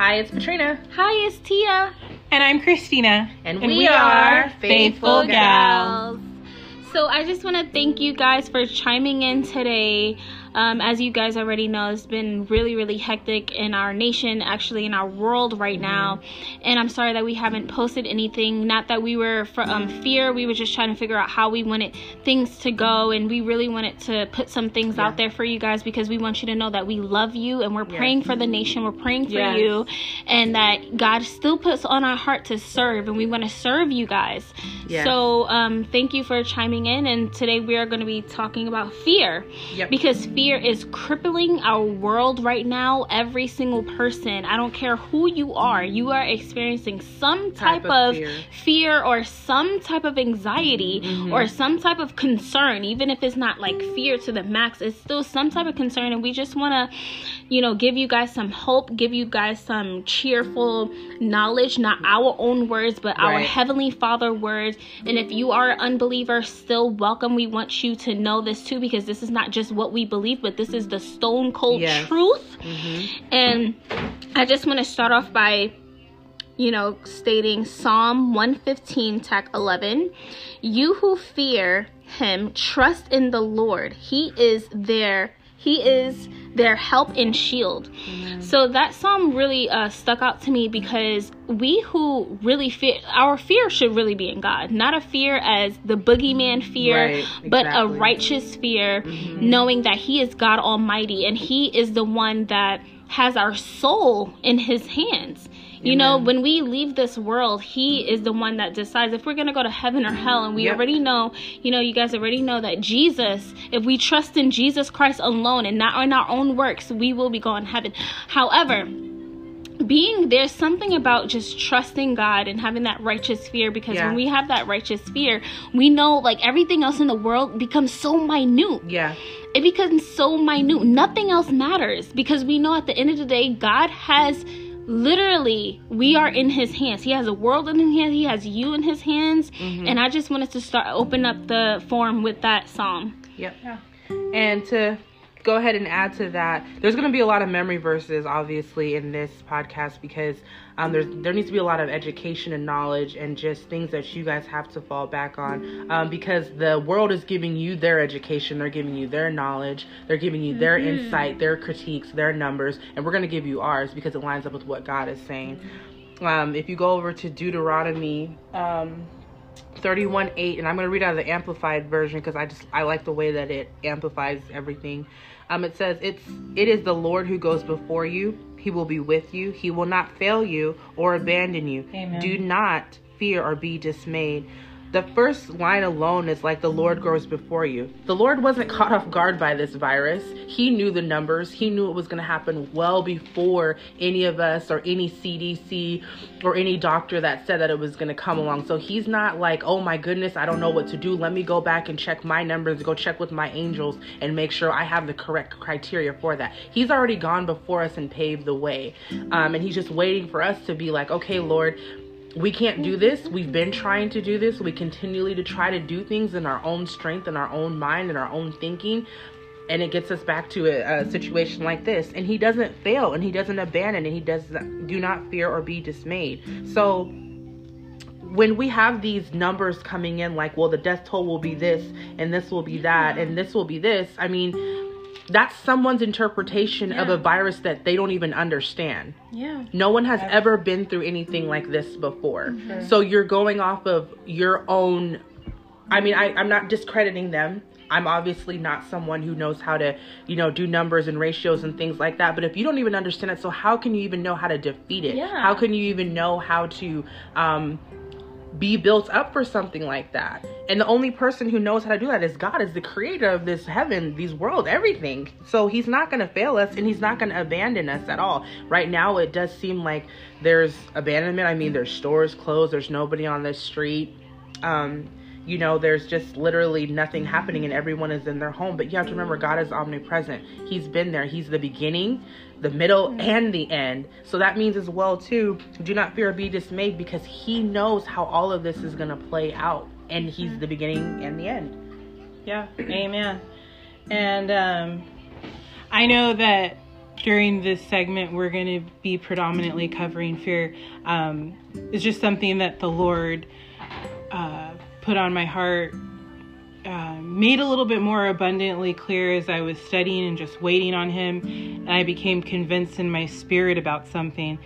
Hi, it's Katrina. Hi, it's Tia. And I'm Christina. And, we, are Faithful Gals. So I just want to thank you guys for chiming in today. Um, as you guys already know, it's been really, really hectic in our nation, actually in our world right now. And I'm sorry that we haven't posted anything. Not that we were for um, fear, we were just trying to figure out how we wanted things to go. And we really wanted to put some things Yeah. out there for you guys because we want you to know that we love you and we're Yes. praying for the nation. We're praying for Yes. you and that God still puts on our heart to serve and we want to serve you guys. Yes. So um, thank you for chiming in. And today we are going to be talking about fear Yep. because fear is crippling our world right now. Every single person, I don't care who you are, you are experiencing some type, Type of of, fear. fear. or some type of anxiety Mm-hmm. or some type of concern, even if it's not like fear to the max, it's still some type of concern. And we just want to, you know, give you guys some hope, give you guys some cheerful knowledge, not our own words, but our Heavenly Father words. And if you are an unbeliever, still welcome. We want you to know this too, because this is not just what we believe, but this is the stone cold Yes. truth. Mm-hmm. And I just want to start off by, you know, stating Psalm 115, tack 11. You who fear him, trust in the Lord. He is their he is their help and shield. So that psalm really uh, stuck out to me because we who really fear, our fear should really be in God, not a fear as the boogeyman fear, Right, but a righteous fear, knowing that He is God Almighty and He is the one that has our soul in His hands. You know, when we leave this world, He is the one that decides if we're going to go to heaven or hell. And we Yep. already know, you know, you guys already know that Jesus, if we trust in Jesus Christ alone and not in our own works, we will be going to heaven. However, being there's something about just trusting God and having that righteous fear because Yeah. when we have that righteous fear, we know like everything else in the world becomes so minute. Yeah. It becomes so minute. Nothing else matters because we know at the end of the day, God has literally we are in his hands. He has a world in his hands. He has you in his hands. Mm-hmm. And i just wanted to start open up the form with that psalm. Yep. And to go ahead and add to that, there's going to be a lot of memory verses, obviously, in this podcast because um, there's there needs to be a lot of education and knowledge and just things that you guys have to fall back on um, because the world is giving you their education, they're giving you their knowledge, they're giving you their insight, their critiques, their numbers, and we're going to give you ours because it lines up with what God is saying. Um, if you go over to Deuteronomy. Um, 31 8 and i'm going to read out of the amplified version because i just i like the way that it amplifies everything um it says it's it is the lord who goes before you he will be with you. He will not fail you or abandon you. Amen. do not fear or be dismayed the first line alone is like the Lord goes before you. The Lord wasn't caught off guard by this virus. He knew the numbers. He knew it was going to happen well before any of us or any CDC or any doctor that said that it was going to come along. So he's not like, oh my goodness, I don't know what to do. Let me go back and check my numbers, go check with my angels and make sure I have the correct criteria for that. He's already gone before us and paved the way. Um, and he's just waiting for us to be like, okay, Lord, we can't do this. We've been trying to do this. We continually to try to do things in our own strength and our own mind and our own thinking. And it gets us back to a, a situation like this. And he doesn't fail and he doesn't abandon and he does do not fear or be dismayed. So when we have these numbers coming in like well the death toll will be this and this will be that and this will be this i mean that's someone's interpretation of a virus that they don't even understand Yeah. no one has ever been through anything like this before. So you're going off of your own. I mean, I, I'm not discrediting them. I'm obviously not someone who knows how to, you know, do numbers and ratios and things like that. But if you don't even understand it, so how can you even know how to defeat it? Yeah. How can you even know how to um, be built up for something like that? And the only person who knows how to do that is God, is the creator of this heaven, these world, everything. So he's not going to fail us and he's not going to abandon us at all. Right now, it does seem like there's abandonment. I mean, there's stores closed, there's nobody on the street. Um, you know, there's just literally nothing happening and everyone is in their home. But you have to remember, God is omnipresent. He's been there. He's the beginning, the middle, and the end. So that means as well, too, do not fear or be dismayed because He knows how all of this is going to play out. And He's the beginning and the end. Yeah. Amen. And um, I know that during this segment, we're going to be predominantly covering fear. Um, it's just something that the Lord uh, put on my heart, uh, made a little bit more abundantly clear as I was studying and just waiting on Him. And I became convinced in my spirit about something.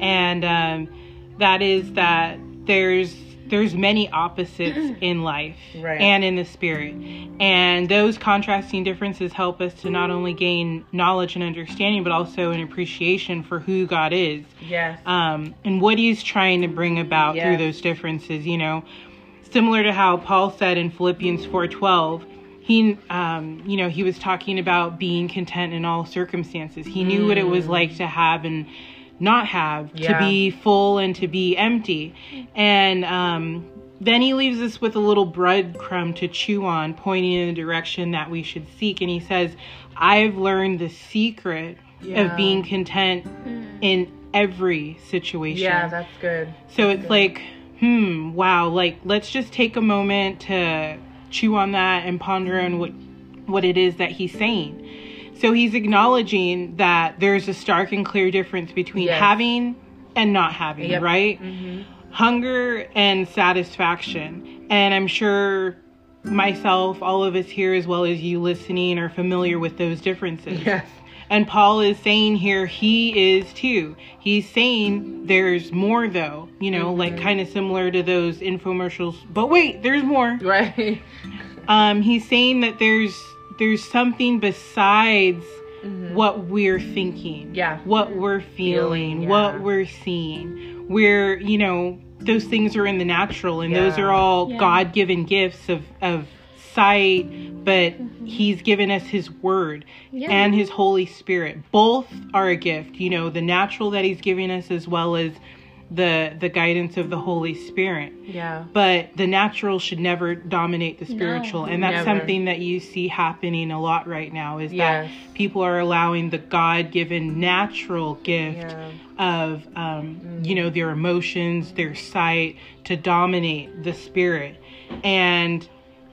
And um, that is that there's there's many opposites in life Right. and in the spirit and those contrasting differences help us to not only gain knowledge and understanding but also an appreciation for who god is Yes. um, and what he's trying to bring about through those differences you know similar to how paul said in philippians 4.12 he um, you know he was talking about being content in all circumstances. He knew what it was like to have and not have Yeah. to be full and to be empty. And um, then he leaves us with a little breadcrumb to chew on pointing in the direction that we should seek. And he says i've learned the secret Yeah. of being content in every situation. Yeah, that's good. so it's like, hmm, wow, like let's just take a moment to chew on that and ponder on what what it is that he's saying. So he's acknowledging that there's a stark and clear difference between Yes. having and not having, Yep. right? hmm Hunger and satisfaction. And I'm sure myself, all of us here, as well as you listening, are familiar with those differences. Yes. And Paul is saying here he is too. He's saying there's more though, you know, like kind of similar to those infomercials. But wait, there's more. Right. Um he's saying that there's there's something besides what we're thinking. Yeah. What we're feeling, Feeling, yeah. what we're seeing. We're, you know, those things are in the natural and those are all Yeah. God-given gifts of of sight, but he's given us his word Yeah. and his Holy Spirit. Both are a gift, you know, the natural that he's giving us as well as the the guidance of the Holy Spirit. Yeah. But the natural should never dominate the spiritual. and that's never. something that you see happening a lot right now is Yes. that people are allowing the God-given natural gift Yeah. of um, you know their emotions their sight to dominate the spirit and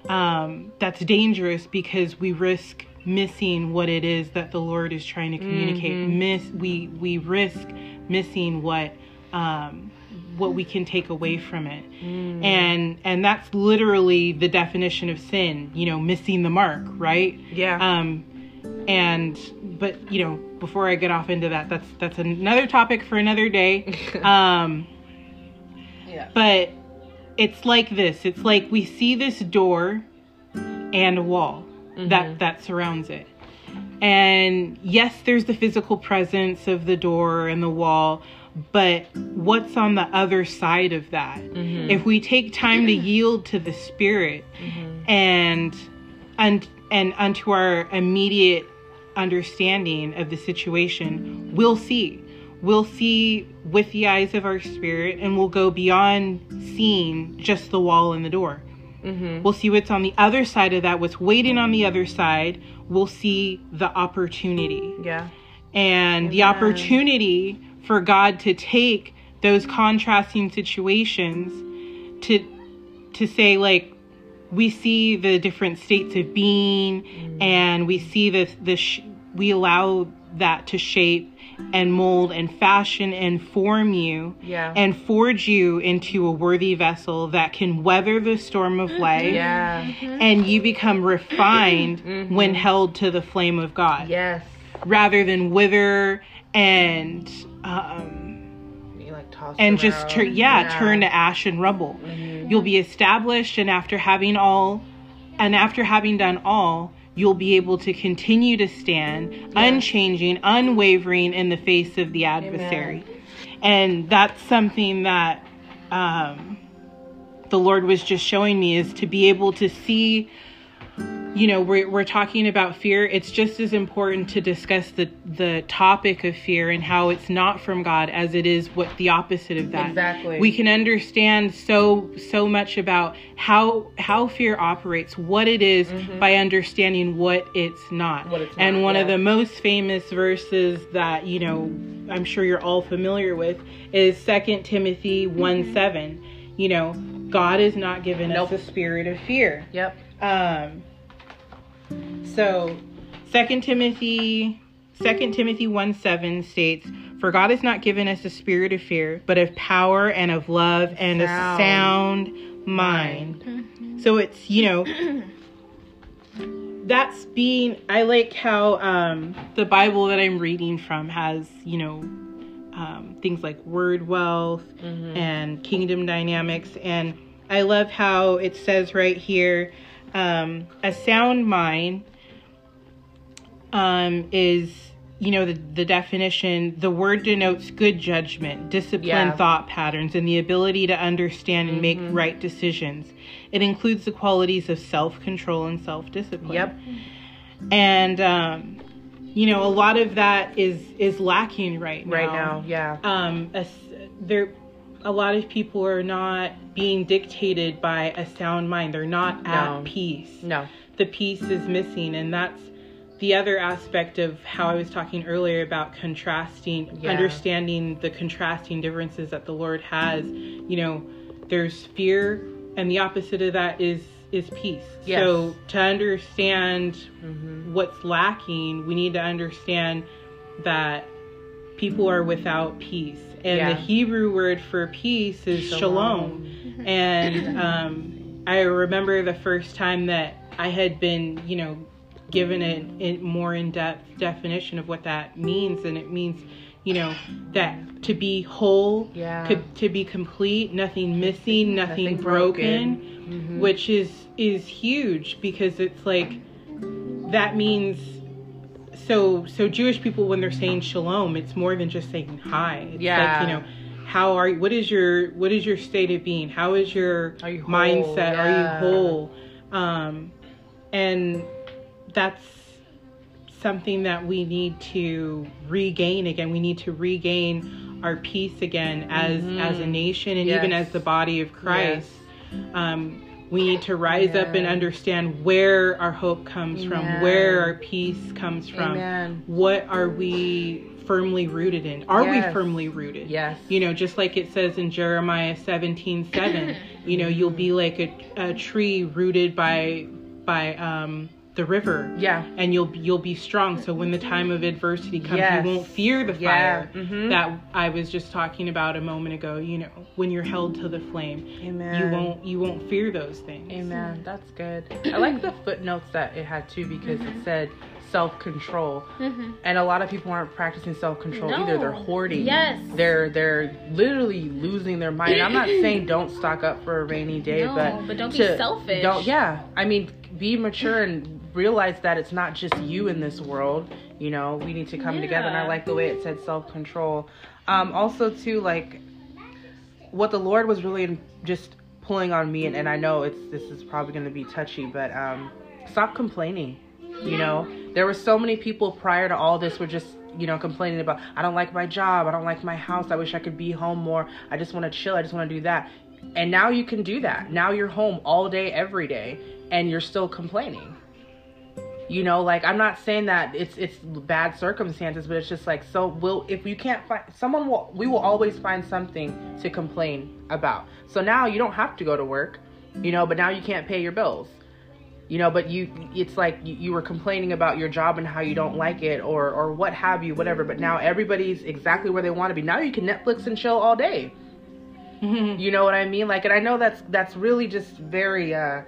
um, that's dangerous because we risk missing what it is that the lord is trying to communicate. Miss we we risk missing what um, what we can take away from it. And and that's literally the definition of sin you know missing the mark right? Yeah. um and but you know before i get off into that that's that's another topic for another day. Um yeah. but it's like this. It's like we see this door and a wall that mm-hmm. that surrounds it. And yes there's the physical presence of the door and the wall but what's on the other side of that? Mm-hmm. If we take time to yield to the spirit mm-hmm. and and and unto our immediate understanding of the situation we'll see we'll see with the eyes of our spirit and we'll go beyond seeing just the wall and the door. Mm-hmm. we'll see what's on the other side of that what's waiting on the other side. We'll see the opportunity. Yeah. and the opportunity for God to take those contrasting situations to to say like we see the different states of being and we see the the sh- we allow that to shape and mold and fashion and form you Yeah. and forge you into a worthy vessel that can weather the storm of mm-hmm. life yeah. Mm-hmm. and you become refined mm-hmm. when held to the flame of God Yes. rather than wither and um, You like toss and just around. turn yeah, turn to ash and rubble. You'll be established, and after having all, and after having done all, you'll be able to continue to stand unchanging, unwavering in the face of the adversary. And that's something that um, the Lord was just showing me is to be able to see you know we're, we're talking about fear it's just as important to discuss the the topic of fear and how it's not from god as it is what the opposite of that Exactly. we can understand so so much about how how fear operates what it is by understanding what it's not Mm-hmm. What it's not and one of the most famous verses that you know i'm sure you're all familiar with is Second timothy 1 7 you know god has not given Nope. us a spirit of fear Yep. um, so, Second Timothy 2 Timothy 1 7 states, For God has not given us a spirit of fear, but of power and of love and a Sound. sound mind. So it's, you know, that's being, I like how um, the Bible that I'm reading from has, you know, um, things like word wealth and kingdom dynamics. And I love how it says right here um, a sound mind um, is, you know, the, the definition, the word denotes good judgment, disciplined Yeah. thought patterns, and the ability to understand and make right decisions. It includes the qualities of self control and self discipline Yep. and um, you know a lot of that is is lacking right now. Right now, yeah. um, a, there, a lot of people are not being dictated by a sound mind. They're not No. at peace. No. The peace is missing, and that's the other aspect of how I was talking earlier about contrasting, Yeah. understanding the contrasting differences that the Lord has. You know, there's fear, and the opposite of that is is peace. Yes. So to understand hmm what's lacking, we need to understand that people are without peace. And Yeah. the Hebrew word for peace is shalom. And um, I remember the first time that I had been, you know, given a, a more in depth definition of what that means. And it means, you know, that to be whole, Yeah. to, to be complete, nothing missing, nothing, Nothing broken, broken. Mhm. which is is huge because it's like that means so so Jewish people when they're saying shalom, it's more than just saying hi. It's Yeah. like, you know, how are you what is your what is your state of being? How is your Are you mindset? Yeah. Are you whole? Um and that's something that we need to regain again. We need to regain our peace again as Mhm. as a nation and Yes. even as the body of Christ. Um, we need to rise up and understand where our hope comes from, where our peace comes from. Amen. What are we firmly rooted in? Are we firmly rooted? Yes. You know, just like it says in Jeremiah 17 7, you know, you'll be like a, a tree rooted by by um, the river Yeah. and you'll you'll be strong. So when the time of adversity comes, Yes. you won't fear the Yeah. fire Mhm. that I was just talking about a moment ago. You know, when you're held to the flame, Amen. you won't you won't fear those things. Amen. That's good. I like the footnotes that it had too because it said self control. Mhm. And a lot of people aren't practicing self control either. They're hoarding. Yes. They're they're literally losing their mind. I'm not saying don't stock up for a rainy day, No, but but don't be selfish. Don't yeah. I mean, be mature and realize that it's not just you in this world. You know, we need to come together. And I like the way it said self control. Um, also too, like what the Lord was really just pulling on me, and, and I know it's this is probably going to be touchy, but um, stop complaining. You know, there were so many people prior to all this were just you know complaining about I don't like my job, I don't like my house, I wish I could be home more, I just want to chill, I just want to do that. And now you can do that. Now you're home all day, every day, and you're still complaining you know like i'm not saying that it's it's bad circumstances but it's just like so will if you can't find someone will we will always find something to complain about. So now you don't have to go to work you know but now you can't pay your bills. You know but you it's like you, you were complaining about your job and how you don't like it or or what have you whatever but now everybody's exactly where they want to be. Now you can netflix and chill all day. You know what i mean? Like and i know that's that's really just very uh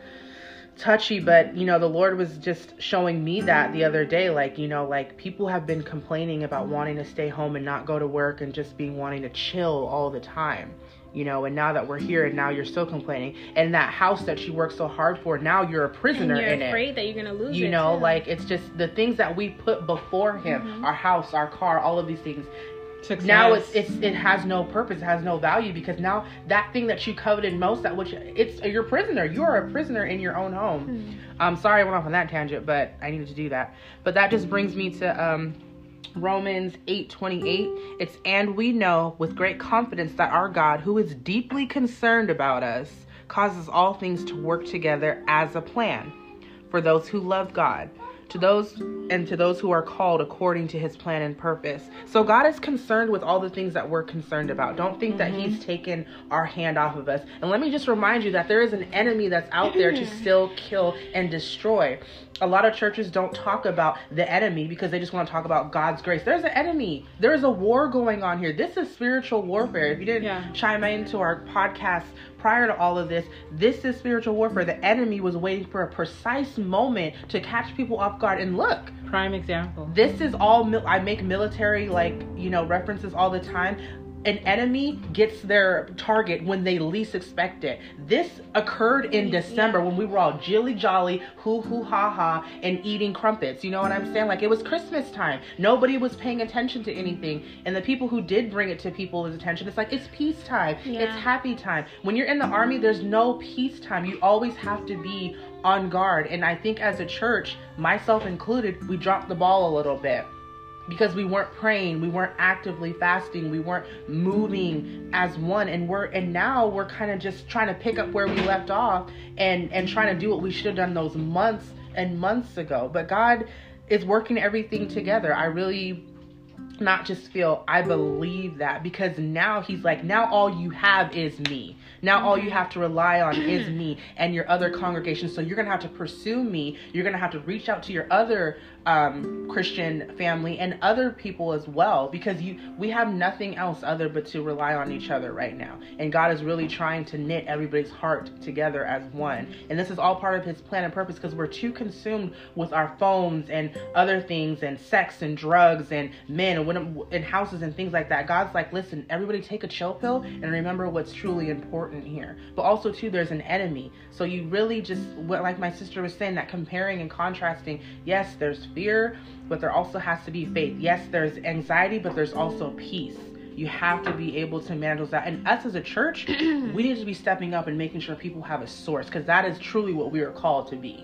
touchy but you know the lord was just showing me that the other day like you know like people have been complaining about wanting to stay home and not go to work and just being wanting to chill all the time you know and now that we're here and now you're still complaining. And that house that you worked so hard for now you're a prisoner and you're in it. afraid that you're gonna lose you know too. like it's just the things that we put before him mm-hmm. our house our car all of these things Success. now it's it's it has no purpose it has no value because now that thing that you coveted most that which it's you're a prisoner. You are a prisoner in your own home. I'm sorry i went off on that tangent but i needed to do that. But that just brings me to um romans 8 28 it's and we know with great confidence that our god who is deeply concerned about us causes all things to work together as a plan for those who love god to those and to those who are called according to his plan and purpose. So God is concerned with all the things that we're concerned about. Don't think that he's mm-hmm. taken our hand off of us. And let me just remind you that there is an enemy that's out there to still kill and destroy. A lot of churches don't talk about the enemy because they just want to talk about God's grace. There's an enemy. There is a war going on here. This is spiritual warfare. If you didn't Yeah. chime into our podcast prior to all of this, this is spiritual warfare. The enemy was waiting for a precise moment to catch people off guard. And look, Prime example. this is all mil- I make military like you know references all the time. An enemy gets their target when they least expect it. This occurred in December when we were all jilly jolly, hoo hoo ha ha, and eating crumpets. You know what I'm saying? Like it was Christmas time. Nobody was paying attention to anything, and the people who did bring it to people's attention, it's like it's peacetime. Yeah. It's happy time. When you're in the army, there's no peacetime. You always have to be on guard. And I think as a church, myself included, we dropped the ball a little bit because we weren't praying, we weren't actively fasting, we weren't moving as one and we're and now we're kind of just trying to pick up where we left off and and trying to do what we should have done those months and months ago. But God is working everything together. I really not just feel I believe that because now he's like now all you have is me. Now all you have to rely on is me and your other congregation So you're gonna have to pursue me. You're gonna have to reach out to your other um, Christian family and other people as well because you we have nothing else other but to rely on each other right now. And God is really trying to knit everybody's heart together as one. And this is all part of His plan and purpose because we're too consumed with our phones and other things and sex and drugs and men and when in houses and things like that. God's like, listen, everybody take a chill pill and remember what's truly important here. But also too, there's an enemy. So you really just like my sister was saying that comparing and contrasting. Yes, there's fear, but there also has to be faith. Yes, there's anxiety, but there's also peace. You have to be able to manage those that. And us as a church, we need to be stepping up and making sure people have a source because that is truly what we are called to be.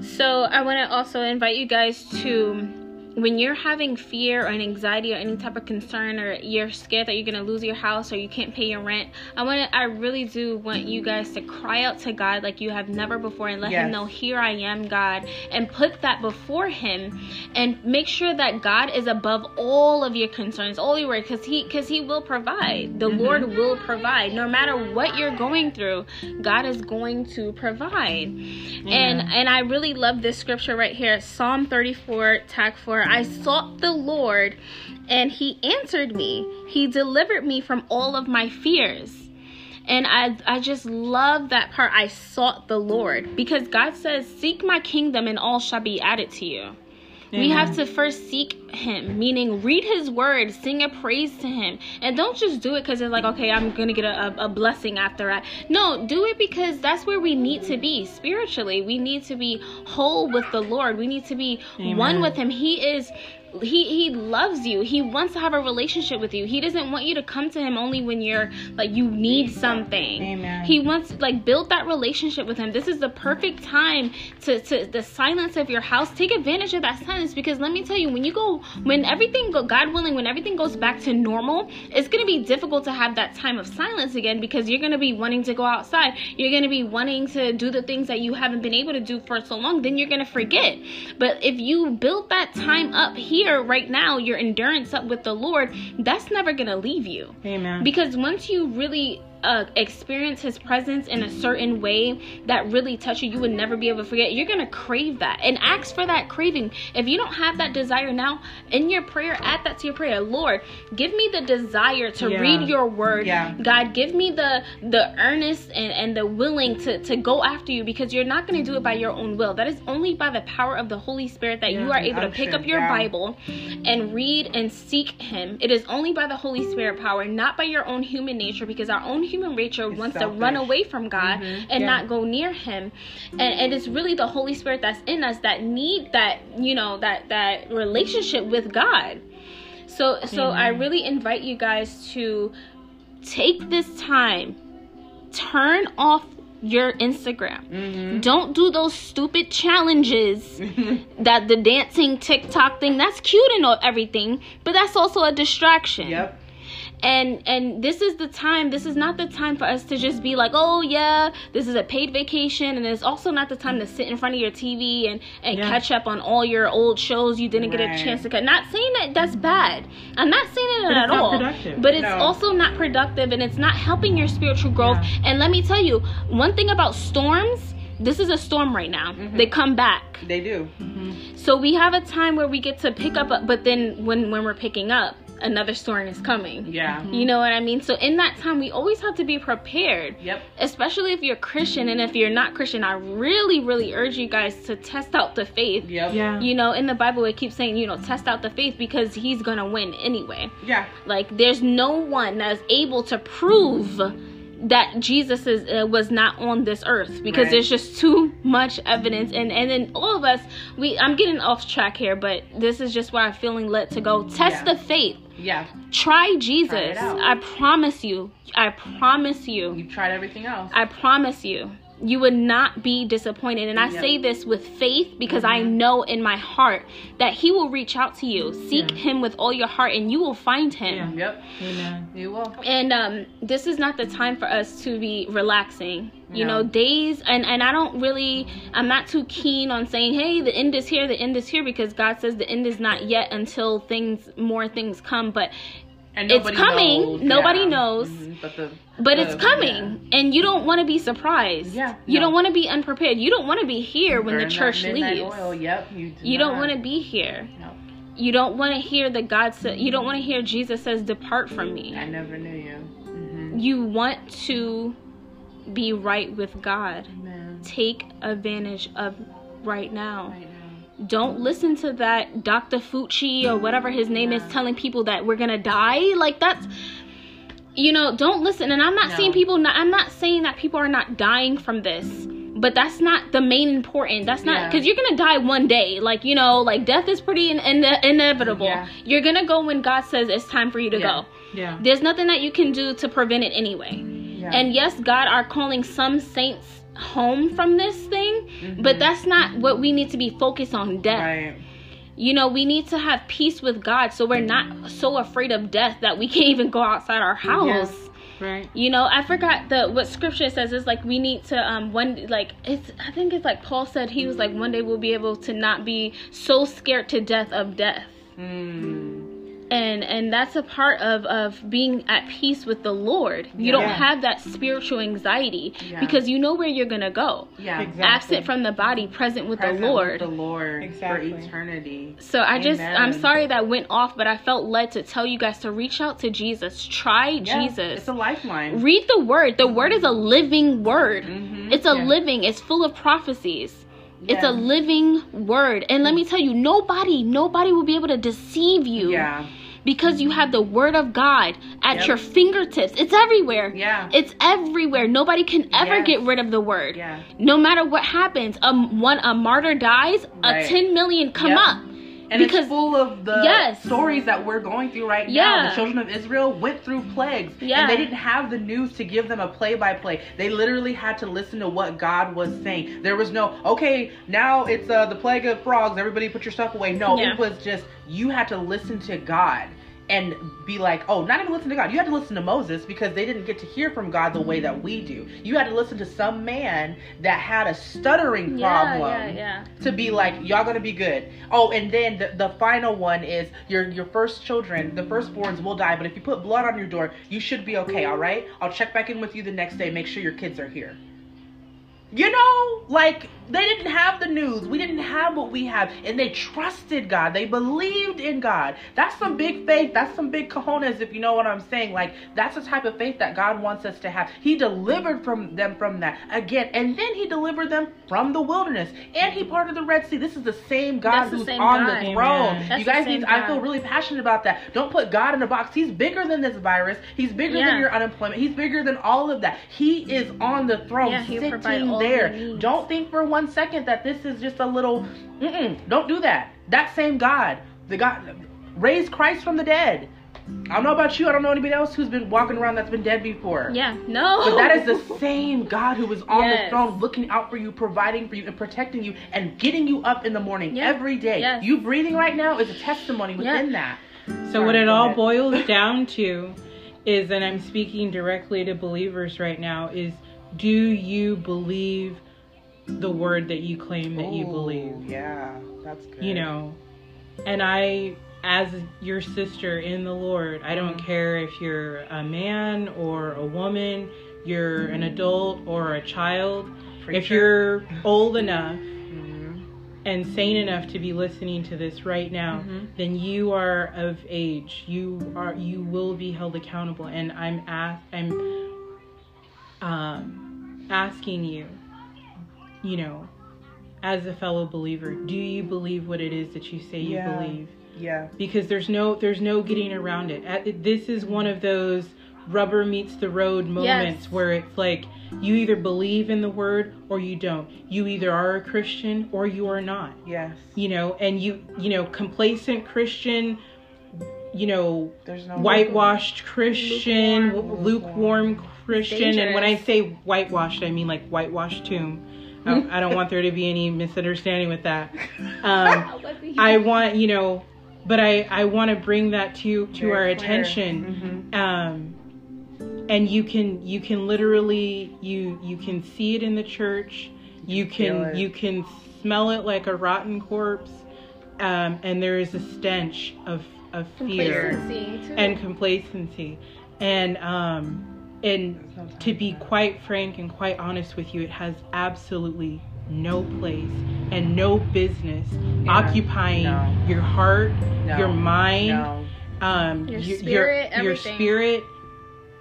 So I want to also invite you guys to when you're having fear or an anxiety or any type of concern or you're scared that you're gonna lose your house or you can't pay your rent, I want to I really do want you guys to cry out to God like you have never before and let him know here I am God and put that before him and make sure that God is above all of your concerns, all your worries cuz he cuz he will provide. The mm-hmm. Lord will provide no matter what you're going through. God is going to provide. And and I really love this scripture right here, Psalm 34, tag 4. I sought the Lord, and He answered me. He delivered me from all of my fears. And I I just love that part. I sought the Lord because God says, "Seek my kingdom, and all shall be added to you." We have mm-hmm. to first seek him, meaning read his word, sing a praise to him. And don't just do it because it's like, okay, I'm going to get a, a, a blessing after I. No, do it because that's where we need to be spiritually. We need to be whole with the Lord. We need to be one with him. He is. He he loves you. He wants to have a relationship with you. He doesn't want you to come to him only when you're like you need something. Amen. He wants like build that relationship with him. This is the perfect time to to the silence of your house. Take advantage of that silence because let me tell you, when you go when everything go God willing, when everything goes back to normal, it's gonna be difficult to have that time of silence again because you're gonna be wanting to go outside. You're gonna be wanting to do the things that you haven't been able to do for so long. Then you're gonna forget. But if you build that time up here right now, your endurance up with the Lord, that's never gonna leave you. Amen. Because once you really uh, experience his presence in a certain way that really touch you, you would never be able to forget. You're gonna crave that and ask for that craving. If you don't have that desire now, in your prayer, add that to your prayer. Lord, give me the desire to Yeah. read your word. Yeah. God, give me the the earnest and, and the willing to, to go after you because you're not gonna do it by your own will. That is only by the power of the Holy Spirit that you are able to pick unction, up your yeah. Bible and read and seek him. It is only by the Holy Spirit power, not by your own human nature, because our own human nature It's wants to run away from God Mhm, and yeah. not go near him. And it is really the Holy Spirit that's in us that need that, you know, that that relationship with God. So so I really invite you guys to take this time, turn off your Instagram. Mm-hmm. Don't do those stupid challenges that the dancing TikTok thing. That's cute and all everything, but that's also a distraction. Yep. And and this is the time this is not the time for us to just be like oh yeah this is a paid vacation and it's also not the time to sit in front of your tv and and Yeah. catch up on all your old shows you didn't get a chance to cut not saying that that's bad i'm not saying it But at it's not all productive. but it's No. also not productive and it's not helping your spiritual growth Yeah. and let me tell you one thing about storms this is a storm right now Mm-hmm. they come back They do. so we have a time where we get to pick up but then when when we're picking up another storm is coming Yeah. you know what I mean? So in that time, we always have to be prepared. Yep. Especially if you're Christian, and if you're not Christian, I really, really urge you guys to test out the faith. Yep. Yeah. You know, in the Bible, it keeps saying, you know, test out the faith because He's gonna win anyway. Yeah. Like, there's no one that's able to prove that Jesus is uh, was not on this earth because Right. there's just too much evidence and and then all of us we I'm getting off track here but this is just where I'm feeling led to go test Yeah. the faith Yeah. try Jesus. Try. I promise you. I promise you. You've tried everything else. I promise you. You would not be disappointed. And I say this with faith because I know in my heart that He will reach out to you. Seek Yeah. Him with all your heart and you will find Him. Yeah. Yep. Amen. You will. And um, this is not the time for us to be relaxing. You No. know, days, and, and I don't really, I'm not too keen on saying, hey, the end is here, the end is here, because God says the end is not yet until things, more things come. But It's nobody coming. knows. Nobody Yeah. knows. Mhm. But the. But the- it's coming, and you don't want to be surprised. Yeah, You no. don't want to be unprepared. You don't want to be here when the church leaves. Oil. Yep. You. Do You don't want to be here. No. You don't want to hear the God said. You don't want to hear Jesus says, "Depart from me." I never knew you. Mm-hmm. You want to be right with God. Amen. Take advantage of right now. Right now. Don't listen to that Dr. Fauci or whatever his name is telling people that we're gonna die. Like that's you know, don't listen. And I'm not No. saying people not I'm not saying that people are not dying from this. But that's not the main important. That's not Yeah. because you're gonna die one day. Like you know, like death is pretty in, in, inevitable. Yeah. You're gonna go when God says it's time for you to Yeah. go. Yeah. There's nothing that you can do to prevent it anyway. Yeah. And yes, God are calling some saints home from this thing, but that's not what we need to be focused on death. Right. You know, we need to have peace with God so we're not so afraid of death that we can't even go outside our house. Right. You know, I forgot the what scripture says is like we need to um one like it's I think it's like Paul said he was like one day we'll be able to not be so scared to death of death Mm. And and that's a part of of being at peace with the lord you don't have that spiritual anxiety Yeah. because you know where you're gonna go Yeah. Exactly. absent from the body present with Present the with lord the Lord Exactly. for eternity. so i just i'm sorry that went off but i felt led to tell you guys to reach out to jesus try Yeah, jesus It's a lifeline. read the word the word is a living word Mhm. it's a Yeah. living it's full of prophecies it's a living word and let me tell you nobody nobody will be able to deceive you Yeah. Because you have the word of God at Yep. your fingertips. It's everywhere. Yeah. It's everywhere. Nobody can ever Yes. get rid of the word. Yeah. No matter what happens, um, one a martyr dies, Right. a 10 million come Yep. up. And Because- it's full of the Yes. stories that we're going through right now. Yeah. The children of Israel went through plagues. Yeah. And they didn't have the news to give them a play by play. They literally had to listen to what God was saying. There was no, okay, now it's uh, the plague of frogs. Everybody put your stuff away. No, Yeah. it was just, you had to listen to God. And be like, oh, not even listen to God. You had to listen to Moses because they didn't get to hear from God the way that we mm. do. You had to listen to some man that had a stuttering problem Yeah, yeah, yeah. to be like y'all gonna be good oh and then the, the final one is your your first children the firstborns will die but if you put blood on your door you should be okay all right i'll check back in with you the next day make sure your kids are here you know like they didn't have the news. We didn't have what we have. And they trusted god. They believed in god. That's some big faith. That's some big cojones if you know what i'm saying. Like that's the type of faith that god wants us to have. He delivered from them from that again. And then he delivered them from the wilderness. And he parted the red sea. This is the same god the who's same on God. the throne you guys need i feel really passionate about that. Don't put god in a box. He's bigger than this virus. He's bigger Yeah. than your unemployment. He's bigger than all of that. He is on the throne Yeah, sitting there. don't think for one second that this is just a little mm-mm, don't do that that same god the god raised christ from the dead i don't know about you i don't know anybody else who's been walking around that's been dead before Yeah, no. but that is the same God who is on the throne, looking out for you, providing for you, and protecting you, and getting you up in the morning Yeah. every day. Yes. You breathing right now is a testimony within that. So what it all ahead. boils down to is, and I'm speaking directly to believers right now, is do you believe the word that you claim that you believe? Yeah, that's good. You know, and I, as your sister in the Lord, I don't Mhm. care if you're a man or a woman, you're an adult or a child. If you're old enough Mhm. and sane enough to be listening to this right now, Mhm. then you are of age. You are you will be held accountable. And I'm ask, I'm um, asking you, you know, as a fellow believer, do you believe what it is that you say you Yeah. believe? Yeah. Because there's no there's no getting around it. At, this is one of those rubber meets the road moments Yes. where it's like you either believe in the word or you don't. You either are a Christian or you are not Yes. you know and you you know complacent christian you know There's no whitewashed christian Lukewarm. lukewarm, christian and when i say whitewashed i mean like whitewashed tomb I, I don't want there to be any misunderstanding with that. Um, i want you know but i i want to bring that to to Very our clear. attention. Mhm. um and you can you can literally you you can see it in the church. You can you can smell it like a rotten corpse. Um and there is a stench of of fear Complacency, and complacency. And um and There's no time to be quite frank and quite honest with you it has absolutely no place and no business occupying no. your heart No. your mind No. um Your y- spirit, your, your spirit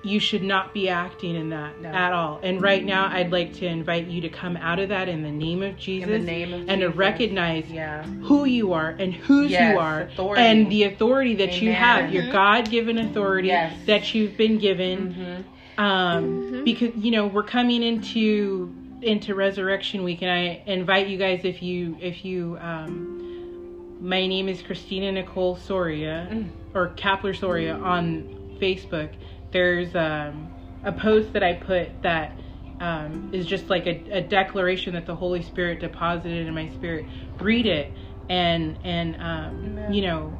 you should not be acting in that No. at all and right now i'd like to invite you to come out of that in the name of jesus In the name of and to recognize Yeah. who you are and whose Yes, you are authority. and the authority that you have your Mhm. god-given authority Yes. that you've been given Mm-hmm. Um Mhm. because you know we're coming into into resurrection week and i invite you guys if you if you um my name is christina nicole soria Mm. or kapler soria on facebook there's um a post that i put that um, is just like a, a declaration that the holy spirit deposited in my spirit read it and and um, you know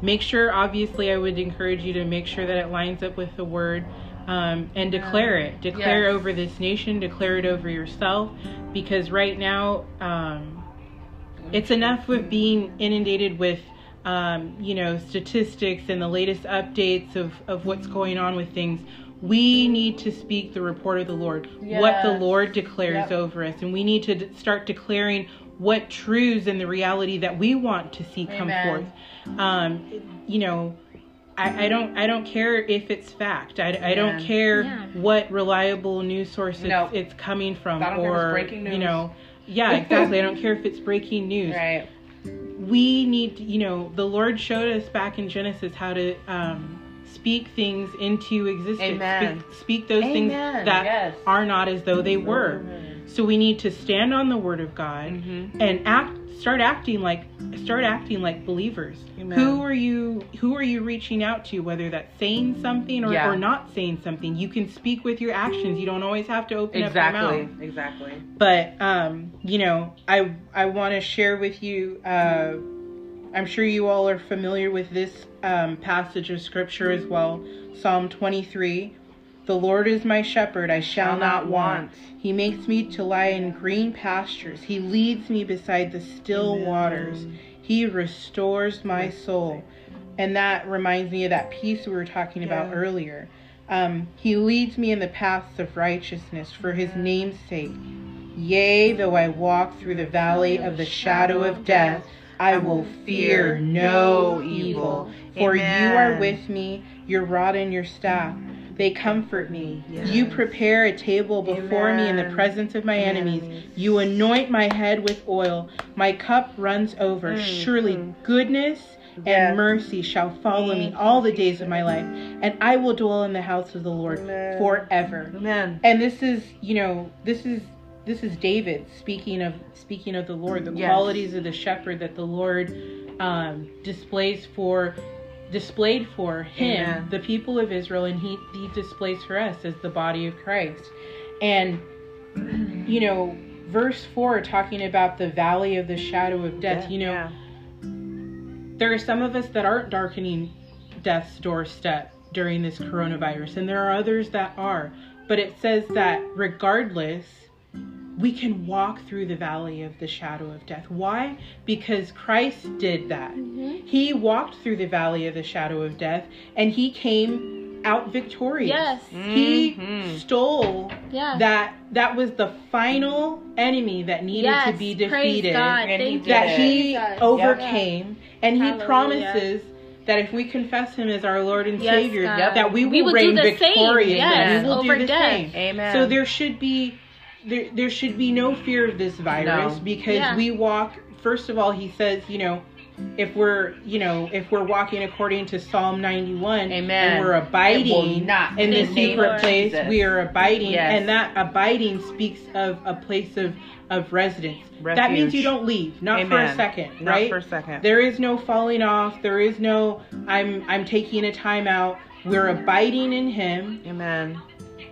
make sure obviously i would encourage you to make sure that it lines up with the word um, and declare it declare Yes. over this nation declare it over yourself because right now um, it's enough with being inundated with um, you know statistics and the latest updates of, of what's going on with things we need to speak the report of the lord what the lord declares Yep. over us and we need to d- start declaring what truths and the reality that we want to see come Amen. forth um, you know I, I don't I don't care if it's fact. I, I don't care Yeah. what reliable news source it's, No. it's coming from I don't care if it's or breaking you know yeah exactly I don't care if it's breaking news Right. we need to, you know the lord showed us back in genesis how to um, speak things into existence Amen. speak, speak those things that Yes. are not as though they were Amen. So we need to stand on the word of god Mhm. and act start acting like start acting like believers Amen. who are you who are you reaching out to whether that's saying something or, Yeah. or not saying something you can speak with your actions you don't always have to open up your Exactly. mouth Exactly. but um, you know, I I want to share with you. Uh, I'm sure you all are familiar with this um, passage of scripture as well. Psalm 23. The Lord is my shepherd; I shall not want. He makes me to lie in green pastures. He leads me beside the still waters. He restores my soul. And that reminds me of that piece we were talking about Yeah. earlier. Um, he leads me in the paths of righteousness for his name's sake. Yea, though I walk through the valley of the shadow of death, I will fear no evil. For you are with me, your rod and your staff. They comfort me. Yes. You prepare a table before me in the presence of my enemies. Enemies. You anoint my head with oil. My cup runs over. Mm, Surely mm. goodness Yes. and mercy shall follow me all the days of my life, and I will dwell in the house of the Lord Amen. forever. Amen. And this is, you know, this is this is David speaking of speaking of the Lord, the Yes. qualities of the shepherd that the Lord um, displays for displayed for him, Amen. the people of Israel, and he he displays for us as the body of Christ. And you know, verse four talking about the valley of the shadow of death. You know, Yeah. there are some of us that aren't darkening death's doorstep during this coronavirus, and there are others that are. But it says that regardless, we can walk through the valley of the shadow of death. Why? Because Christ did that. Mm-hmm. He walked through the valley of the shadow of death and he came out victorious. Yes. He Mhm. stole Yeah. that that was the final enemy that needed yes. to be Praise defeated God. And he Thank did that he Jesus. overcame and he Hallelujah. promises that if we confess him as our Lord and Yes, Savior, God. that we will, We will do reign the same. victorious Yes, and we will over do the death. same. Amen. So there should be there, there should be no fear of this virus No. because Yeah. we walk first of all he says, you know, if we're you know, if we're walking according to Psalm ninety one Amen. and we're abiding not in the in the name secret place, Jesus. we are abiding Yes. and that abiding speaks of a place of of residence. That means you don't leave, not for a Amen. second, Not right? for a second. There is no falling off. There is no I'm I'm taking a time out. We're abiding in him. Amen.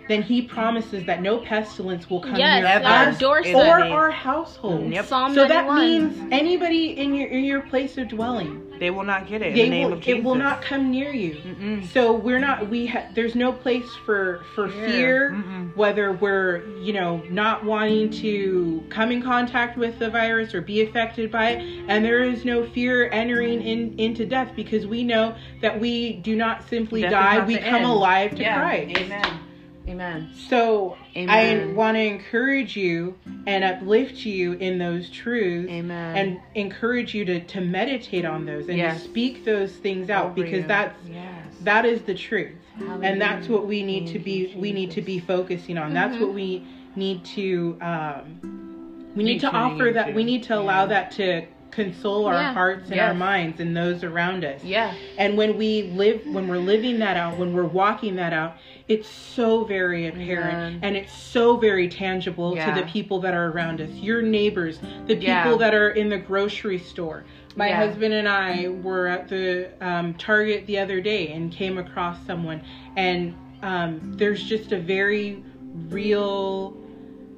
Then he promises that no pestilence will come Yes, near our us doorstep. or our household. Yep. Psalm So that means anybody in your in your place of dwelling, They will not get it in they the name will, of Jesus. it will not come near you. Mm-mm. So we're not we ha- there's no place for for Fear. fear Mm-mm. whether we're you know not wanting to come in contact with the virus or be affected by it and there is no fear entering in into death because we know that we do not simply Death die we come end. alive to Yeah. Christ. Amen. Amen. So I want to encourage you and uplift you in those truths Amen. and encourage you to, to meditate on those and Yes. to speak those things out Over because you. that's yes. that is the truth and that's what we need to be you, we need to be focusing on that's Mhm. what we need to um we need to offer that into. we need to allow Yeah. that to console our Yeah. hearts and our minds and those around us Yeah. and when we live when we're living that out when we're walking that out it's so very apparent Amen. and it's so very tangible Yeah. to the people that are around us your neighbors the people Yeah. that are in the grocery store my Yeah. husband and i were at the um, target the other day and came across someone and um, there's just a very real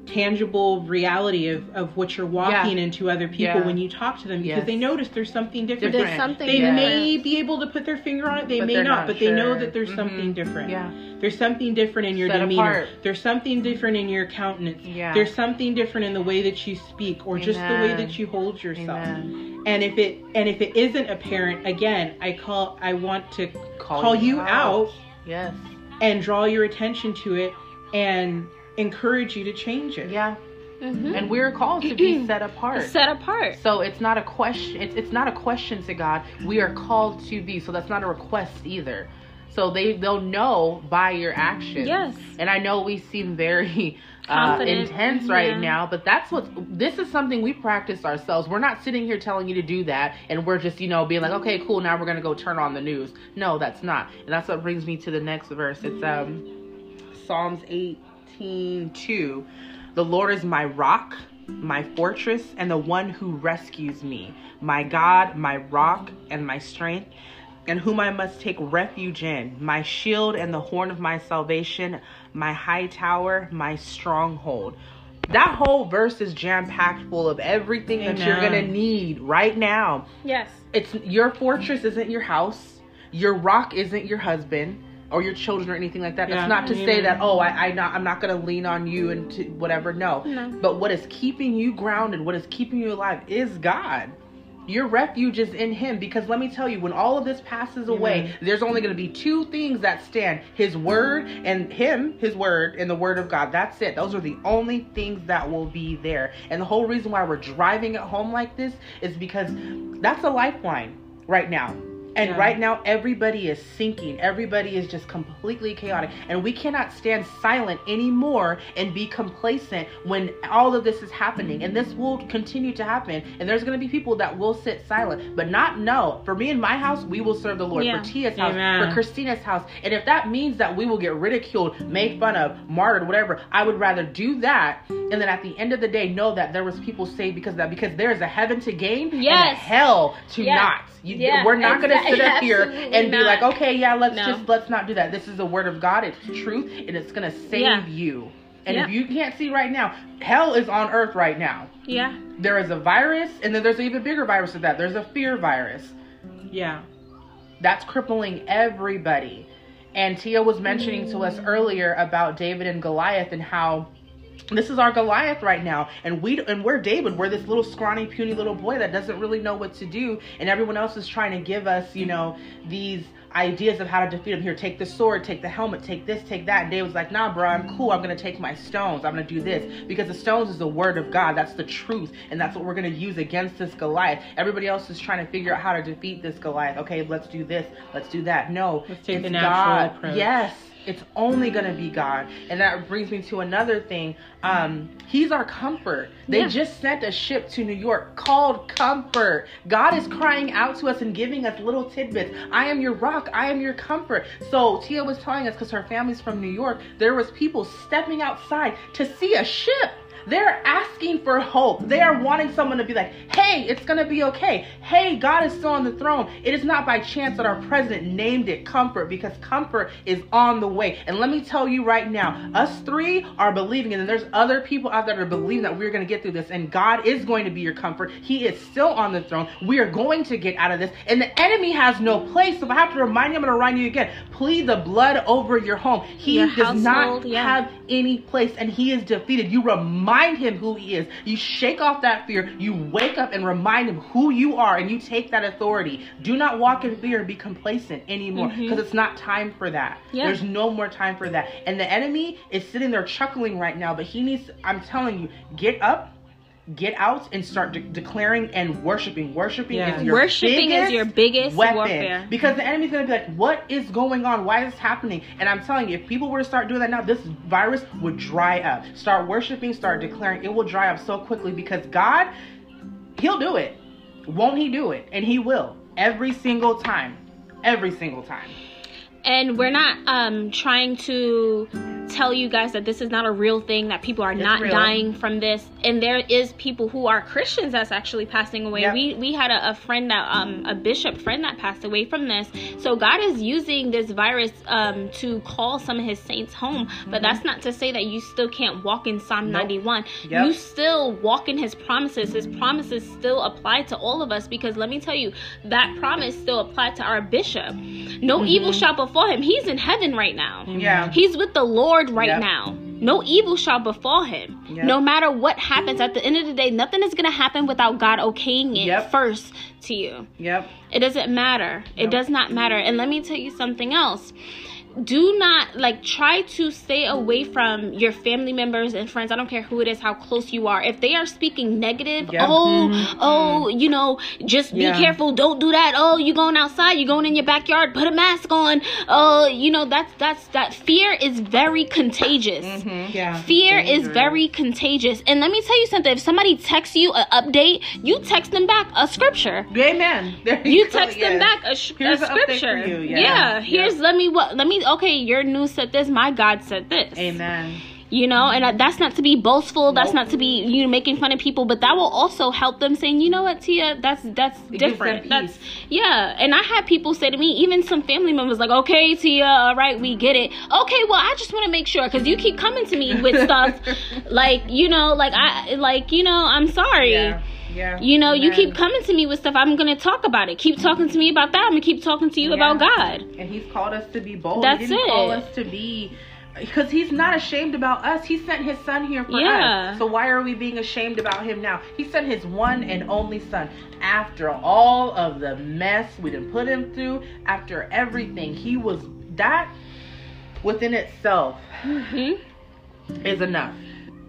tangible reality of, of what you're walking into other people Yeah. when you talk to them because Yes. they notice there's something different There's something they different. may be able to put their finger on it they But may not, not but they know that there's Mhm. something different Yeah. there's something different in your Set demeanor apart. there's something different in your countenance Yeah. there's something different in the way that you speak or just the way that you hold yourself Amen. and if it and if it isn't apparent again i call i want to Call, call you out Yes. and draw your attention to it and encourage you to change it Yeah. Mhm. And we're called to be set apart. Set apart. So it's not a question. It's, it's not a question to God. We are called to be. So that's not a request either. So they they'll know by your actions. Yes. And I know we seem very uh, intense right Yeah. now, but that's what this is something we practice ourselves. We're not sitting here telling you to do that, and we're just you know being like, okay, cool. Now we're gonna go turn on the news. No, that's not. And that's what brings me to the next verse. It's um Psalms 18 2. The Lord is my rock, my fortress, and the one who rescues me, my God, my rock, and my strength, and whom I must take refuge in, my shield and the horn of my salvation, my high tower, my stronghold. That whole verse is jam packed full of everything that you're gonna need right now Yes. it's your fortress isn't your house your rock isn't your husband or your children or anything like that Yeah. that's not to Amen. say that oh I, I not i'm not going to lean on you and to whatever no. No. but what is keeping you grounded what is keeping you alive is god your refuge is in him because let me tell you when all of this passes away Amen. there's only going to be two things that stand his word and him his word and the word of god that's it those are the only things that will be there and the whole reason why we're driving it home like this is because that's a lifeline right now and Yeah. right now everybody is sinking. Everybody is just completely chaotic. And we cannot stand silent anymore and be complacent when all of this is happening. And this will continue to happen. And there's going to be people that will sit silent. But not no. for me and my house we will serve the lord. Yeah. for tia's house Amen. for christina's house. And if that means that we will get ridiculed made fun of martyred whatever i would rather do that and then at the end of the day know that there was people saved because of that. Because there is a heaven to gain and a Yes. hell to not. You, we're not going to sit up here and be not. like okay yeah let's No. just let's not do that this is the word of god it's truth and it's to save Yeah. you and Yeah. if you can't see right now hell is on earth right now Yeah. there is a virus and then there's an even bigger virus than that there's a fear virus yeah that's crippling everybody And Tia was mentioning to us earlier about David and Goliath and how this is our Goliath right now, and we and we're David. We're this little scrawny, puny little boy that doesn't really know what to do, and everyone else is trying to give us, you know, these ideas of how to defeat him. Here, take the sword, take the helmet, take this, take that. And David's like, Nah, bro, I'm cool. I'm gonna take my stones. I'm gonna do this because the stones is the word of God. That's the truth, and that's what we're gonna use against this Goliath. Everybody else is trying to figure out how to defeat this Goliath. Okay, let's do this. Let's do that. No, Let's take it's the natural God. approach. Yes it's only going to be God. And that brings me to another thing. Um, he's our comfort. They Yeah. just sent a ship to New York called Comfort. God is crying out to us and giving us little tidbits. I am your rock. I am your comfort. So Tia was telling us because her family's from New York, there was people stepping outside to see a ship. They're asking for hope. They are wanting someone to be like, hey, it's going to be okay. Hey, God is still on the throne. It is not by chance that our president named it comfort because comfort is on the way. And let me tell you right now, us three are believing, and there's other people out there that are believing that we're going to get through this. And God is going to be your comfort. He is still on the throne. We are going to get out of this. And the enemy has no place. So if I have to remind you, I'm going to remind you again. Plead the blood over your home. He Your does not yeah. have any place and he is defeated. You remind him who he is. You shake off that fear. You wake up and remind him who you are and you take that authority. Do not walk in fear and be complacent anymore mm-hmm. because it's not time for that. Yeah. There's no more time for that. And the enemy is sitting there chuckling right now, but he needs, I'm telling you, get up. Get out and start de- declaring and worshiping. Worshiping Yeah. is your Worshiping is biggest your biggest weapon warfare. because the enemy's gonna be like, "What is going on? Why is this happening?" And I'm telling you, if people were to start doing that now, this virus would dry up. Start worshiping, start declaring. It will dry up so quickly because God, He'll do it. Won't He do it? And He will every single time. Every single time. and we're not um trying to tell you guys that this is not a real thing that people are It's not real. dying from this and there is people who are christians that's actually passing away Yep. we we had a, a friend that um a bishop friend that passed away from this so god is using this virus um to call some of his saints home but that's not to say that you still can't walk in psalm Mm-hmm. Nope. 91 Yep. you still walk in his promises his promises still apply to all of us because let me tell you that promise still applied to our bishop no Mm-hmm. evil shall befall him he's in heaven right now Yeah. he's with the lord right Yep. now no evil shall befall him Yep. no matter what happens at the end of the day nothing is going to happen without god okaying it Yep. first to you Yep. it doesn't matter. It does not matter. And let me tell you something else. Do not like try to stay away from your family members and friends. I don't care who it is, how close you are. If they are speaking negative, Yep. oh, oh, you know, just be Yeah. careful. Don't do that. Oh, you going outside? You going in your backyard? Put a mask on. Oh, you know that's that's that fear is very contagious. Mhm. Yeah. Fear is very contagious. And let me tell you something. If somebody texts you an update, you text them back a scripture Amen. There you go, text them back a, a Here's an scripture. you, Yeah. yeah. here's Yeah. let me what let me okay. Your news said this. My God said this. Amen. You know, and that's not to be boastful. That's Nope. not to be you know making fun of people, but that will also help them saying, you know what, Tia, that's that's It different. That's yeah. And I had people say to me, even some family members, like, okay, Tia, all right, we get it. Okay, well, I just want to make sure because you keep coming to me with stuff, like you know, like I like you know, I'm sorry. Yeah. Yeah. You know, you keep coming to me with stuff. I'm gonna talk about it. Keep talking to me about that. I'm gonna keep talking to you Yeah. about God. And he's called us to be bold. That's he didn't call it. us to be because he's not ashamed about us. He sent his son here for Yeah. us. So why are we being ashamed about him now? He sent his one and only son. After all of the mess we didn't put him through, after everything, he was that within itself hmm is enough.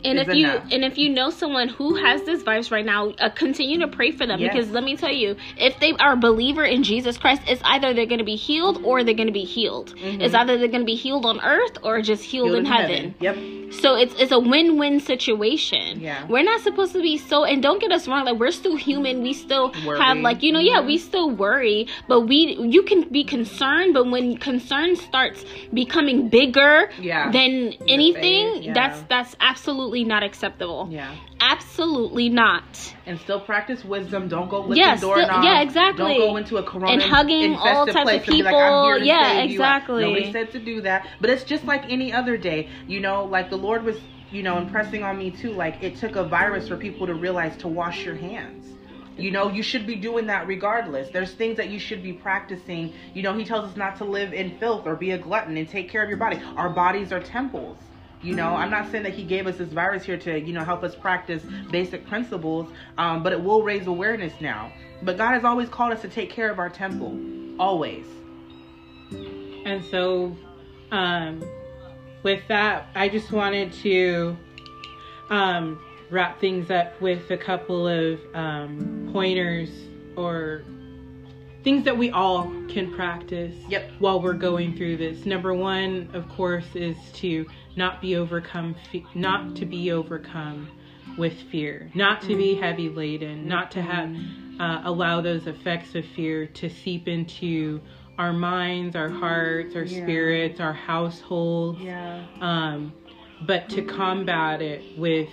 And if you enough. and if you know someone who has this virus right now, uh, continue to pray for them Yes. because let me tell you, if they are a believer in Jesus Christ, it's either they're going to be healed or they're going to be healed. It's either they're going to be healed on earth or just healed, in, heaven. Yep. So it's it's a win-win situation. Yeah. We're not supposed to be so and don't get us wrong, like we're still human. We still Worry. have like, you know, yeah, Mhm. we still worry, but we you can be concerned, but when concern starts becoming bigger Yeah. than anything, yeah. that's that's absolutely not acceptable. Yeah. Absolutely not. And still practice wisdom. Don't go licking Yeah, still- doorknobs. yeah, exactly. Don't go into a corona And hugging all types of be like, I'm here to. Yeah, save you. exactly. Nobody said to do that. But it's just like any other day. You know, like the Lord was, you know, impressing on me too. Like it took a virus for people to realize to wash your hands. You know, you should be doing that regardless. There's things that you should be practicing. You know, he tells us not to live in filth or be a glutton and take care of your body. Our bodies are temples. You know, I'm not saying that he gave us this virus here to, you know, help us practice basic principles, um, but it will raise awareness now. But God has always called us to take care of our temple. Always. And so, um, with that, I just wanted to um, wrap things up with a couple of um, pointers or things that we all can practice Yep. while we're going through this. Number one, of course, is to not be overcome, fe- not to be overcome with fear, not to be heavy laden, not to have uh, allow those effects of fear to seep into our minds, our hearts, our Yeah. spirits, our households Yeah. um, but to combat it with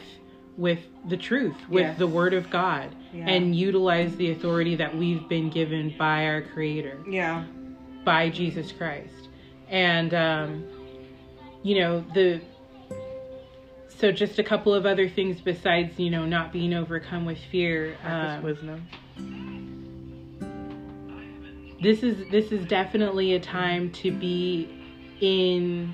with the truth, with Yes. the Word of God, Yeah. and utilize the authority that we've been given by our Creator, Yeah. by Jesus Christ, and um, you know the. So just a couple of other things besides you know not being overcome with fear. Um, wisdom. this is this is definitely a time to be in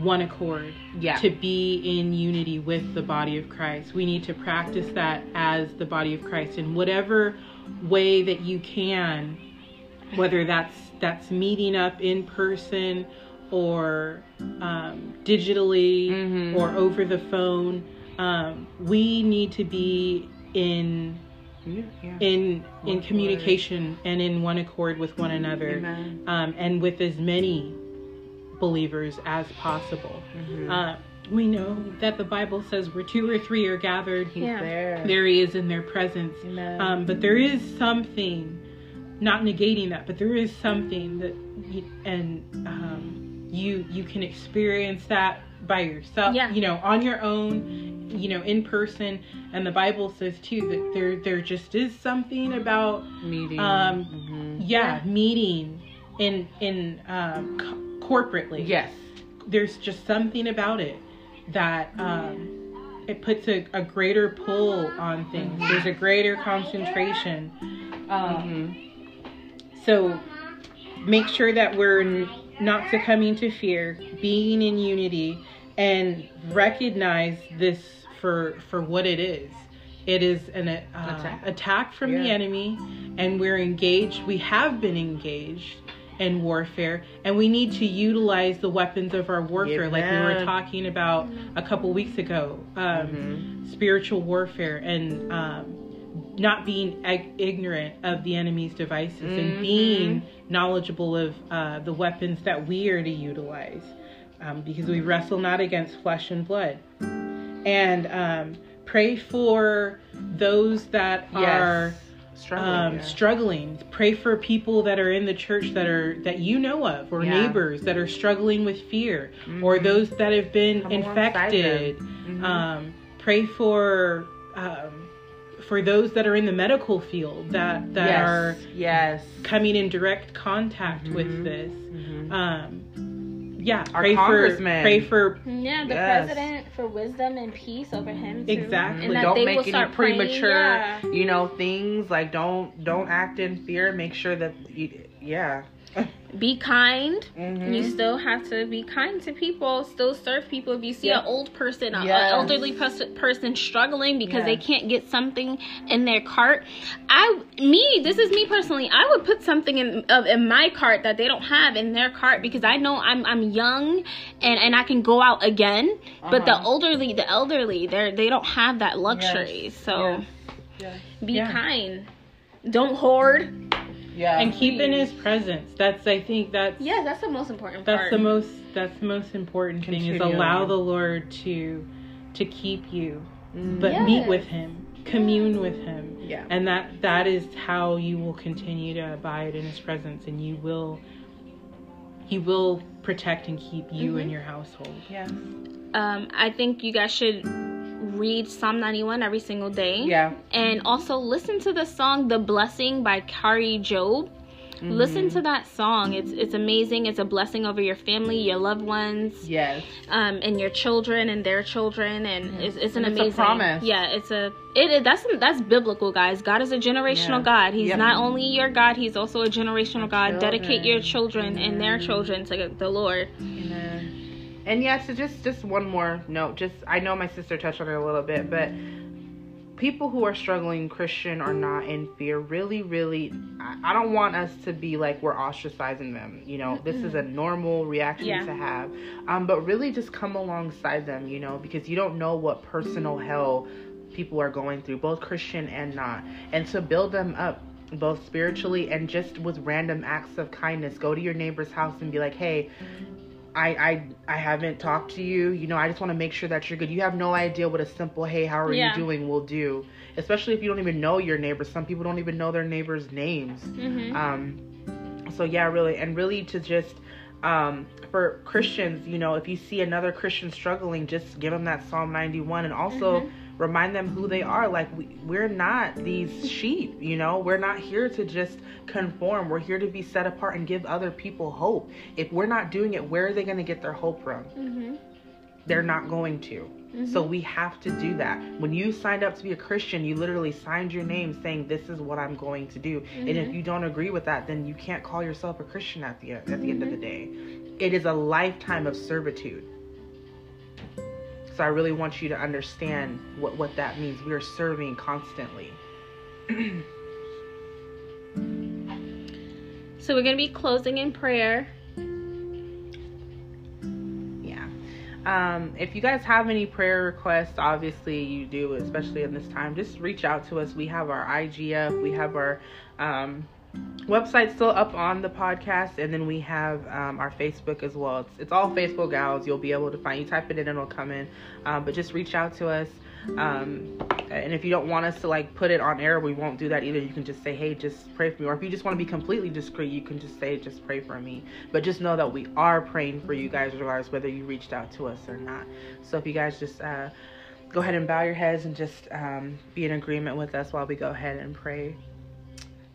one accord Yeah. to be in unity with the body of Christ. We need to practice that as the body of Christ in whatever way that you can, whether that's that's meeting up in person or um, digitally Mhm. or over the phone. Um, we need to be in Yeah. yeah. in One in accord. communication and in one accord with one another um, and with as many believers as possible Mhm. uh, we know that the bible says where two or three are gathered He's Yeah. there. there he is in their presence Amen. um, but there is something not negating that but there is something that you, and um, you you can experience that by yourself Yeah. you know on your own you know in person and the bible says too that there there just is something about Meeting. um, Mhm. yeah meeting in in um, co- corporately Yes. there's just something about it that um, it puts a, a greater pull on things. There's a greater concentration. Um, Mhm. So make sure that we're n- not succumbing to fear, being in unity, and recognize this for for what it is. It is an uh, Attack. attack. from the enemy, and we're engaged. We have been engaged in warfare, and we need to utilize the weapons of our warfare, like we were talking about a couple weeks ago. Um, Mhm. spiritual warfare and um, not being ig- ignorant of the enemy's devices and Mhm. being knowledgeable of uh, the weapons that we are to utilize um, because we wrestle not against flesh and blood and um, pray for those that are Yes. Struggling. um, yeah. struggling. Pray for people that are in the church that are that you know of, or Yeah. neighbors that are struggling with fear, or those that have been Come infected. Mhm. Um, pray for um, for those that are in the medical field that that yes. are yes. coming in direct contact with Mhm. this. Mhm. Um, yeah, Our pray for congressman. pray for Yeah, the Yes. president for wisdom and peace over him. Too. Exactly. And that don't they make will any start premature, yeah. you know, things like don't don't act in fear. Make sure that you, yeah. Be kind. Mhm. You still have to be kind to people. Still serve people. If you see an old person, an Yes. elderly pers- person struggling because they can't get something in their cart, I, me, this is me personally. I would put something in of in my cart that they don't have in their cart because I know I'm I'm young and and I can go out again. But the Uh-huh. elderly, the elderly, they they don't have that luxury. Yes. So Yes. Yes. be kind. Don't hoard. Yeah. and keep in His presence. That's I think that's Yeah, that's the most important that's part. the most that's the most important thing is allow the Lord to to keep you, Mhm. but Yes. meet with Him, commune with Him, yeah. and that that is how you will continue to abide in His presence, and you will He will protect and keep you and your household. Yeah. um, I think you guys should read Psalm 91 every single day. Yeah. And also listen to the song The Blessing by Kari Jobe. listen to that song. It's it's amazing. It's a blessing over your family, your loved ones, Yes. um, and your children and their children, and it's, it's an And it's a amazing promise. Yeah, it's a it, it that's that's biblical, guys. God is a generational Yeah. God. He's Yep. not only your God, He's also a generational God. Dedicate your children Children. and their children to the Lord. Amen. And yes, so just just one more note. Just I know my sister touched on it a little bit, but people who are struggling, Christian or not, in fear, really, really, I, I don't want us to be like we're ostracizing them. You know, this is a normal reaction Yeah. to have, um, but really just come alongside them. You know, because you don't know what personal hell people are going through, both Christian and not, and to build them up both spiritually and just with random acts of kindness. Go to your neighbor's house and be like, hey. I, I I haven't talked to you. You know, I just want to make sure that you're good. You have no idea what a simple "Hey, how are Yeah. you doing?" will do. Especially if you don't even know your neighbors. Some people don't even know their neighbors' names. hmm Um, so yeah, really, and really to just um, for Christians, you know, if you see another Christian struggling, just give them that Psalm 91, and also Mhm. Remind them who they are. Like we, we're not these sheep, you know. We're not here to just conform. We're here to be set apart and give other people hope. If we're not doing it, where are they going to get their hope from? hmm They're not going to. So mm-hmm. we have to do that. When you signed up to be a Christian, you literally signed your name saying this is what I'm going to do. And if mm-hmm. you don't agree with that, then you can't call yourself a Christian at the at the end of the mm-hmm. day. It is a lifetime of servitude. So I really want you to understand what what that means. We are serving constantly. So we're gonna be closing in prayer. Yeah. Um, if you guys have any prayer requests, obviously you do, especially in this time, just reach out to us. We have our IG up, we have our um, website still up on the podcast, and then we have um, our Facebook as well. It's, it's all Faithful Gals. You'll be able to find. You type it in, it'll come in. Um, but just reach out to us. Um, and if you don't want us to like put it on air, we won't do that either. You can just say, "Hey, just pray for me." Or if you just want to be completely discreet, you can just say, "Just pray for me." But just know that we are praying for you guys, regardless whether you reached out to us or not. So if you guys just uh, go ahead and bow your heads and just um, be in agreement with us while we go ahead and pray.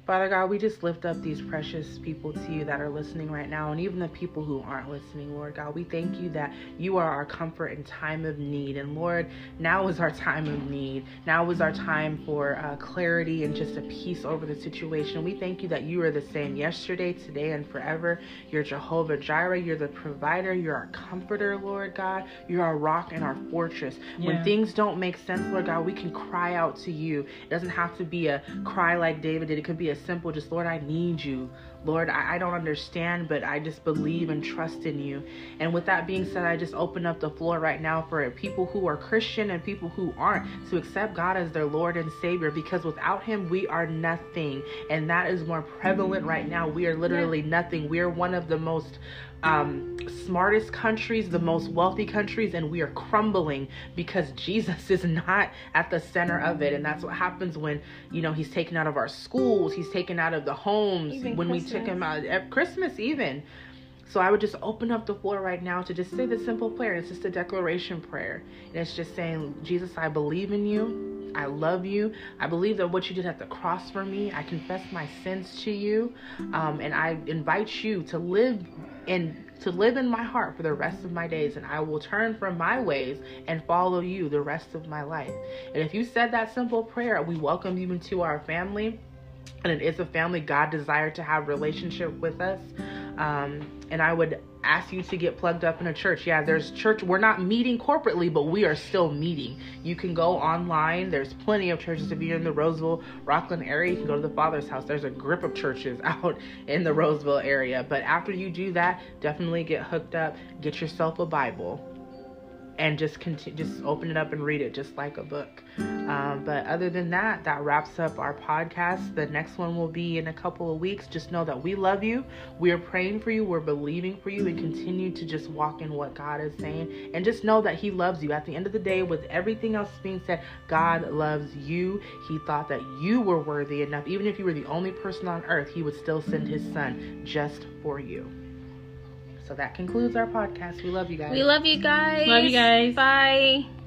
Father God, we just lift up these precious people to you that are listening right now, and even the people who aren't listening, Lord God. We thank you that you are our comfort in time of need. And Lord, now is our time of need. Now is our time for uh, clarity and just a peace over the situation. We thank you that you are the same yesterday, today, and forever. You're Jehovah Jireh. You're the provider. You're our comforter, Lord God. You're our rock and our fortress. When things don't make sense, Lord God, we can cry out to you. It doesn't have to be a cry like David did. It could be a simple, just, Lord, I need you. Lord, I, I don't understand, but I just believe and trust in you. And with that being said, I just open up the floor right now for people who are Christian and people who aren't to accept God as their Lord and Savior because without Him, we are nothing. And that is more prevalent right now. We are literally nothing. We are one of the most um, smartest countries, the most wealthy countries, and we are crumbling because Jesus is not at the center of it. And that's what happens when, you know, He's taken out of our schools, He's taken out of the homes, Even when we took Him out at Christmas, even. So I would just open up the floor right now to just say the simple prayer. It's just a declaration prayer. And it's just saying, Jesus, I believe in you. I love you. I believe that what you did at the cross for me, I confess my sins to you. Um, and I invite you to live in to live in my heart for the rest of my days and I will turn from my ways and follow you the rest of my life. And if you said that simple prayer, we welcome you into our family and it is a family God desired to have relationship with us. Um, and I would ask you to get plugged up in a church. Yeah, there's church. We're not meeting corporately, but we are still meeting. You can go online. There's plenty of churches. If you're in the Roseville, Rocklin area, you can go to the Father's house. There's a grip of churches out in the Roseville area. But after you do that, definitely get hooked up. Get yourself a Bible and just continue just open it up and read it just like a book. Um, but other than that that wraps up our podcast. The next one will be in a couple of weeks. Just know that we love you. We're praying for you. We're believing for you. And continue to just walk in what god is saying. And just know that he loves you. At the end of the day with everything else being said god loves you. He thought that you were worthy enough. Even if you were the only person on earth he would still send his son just for you so that concludes our podcast we love you guys We love you guys. Love you guys. Bye.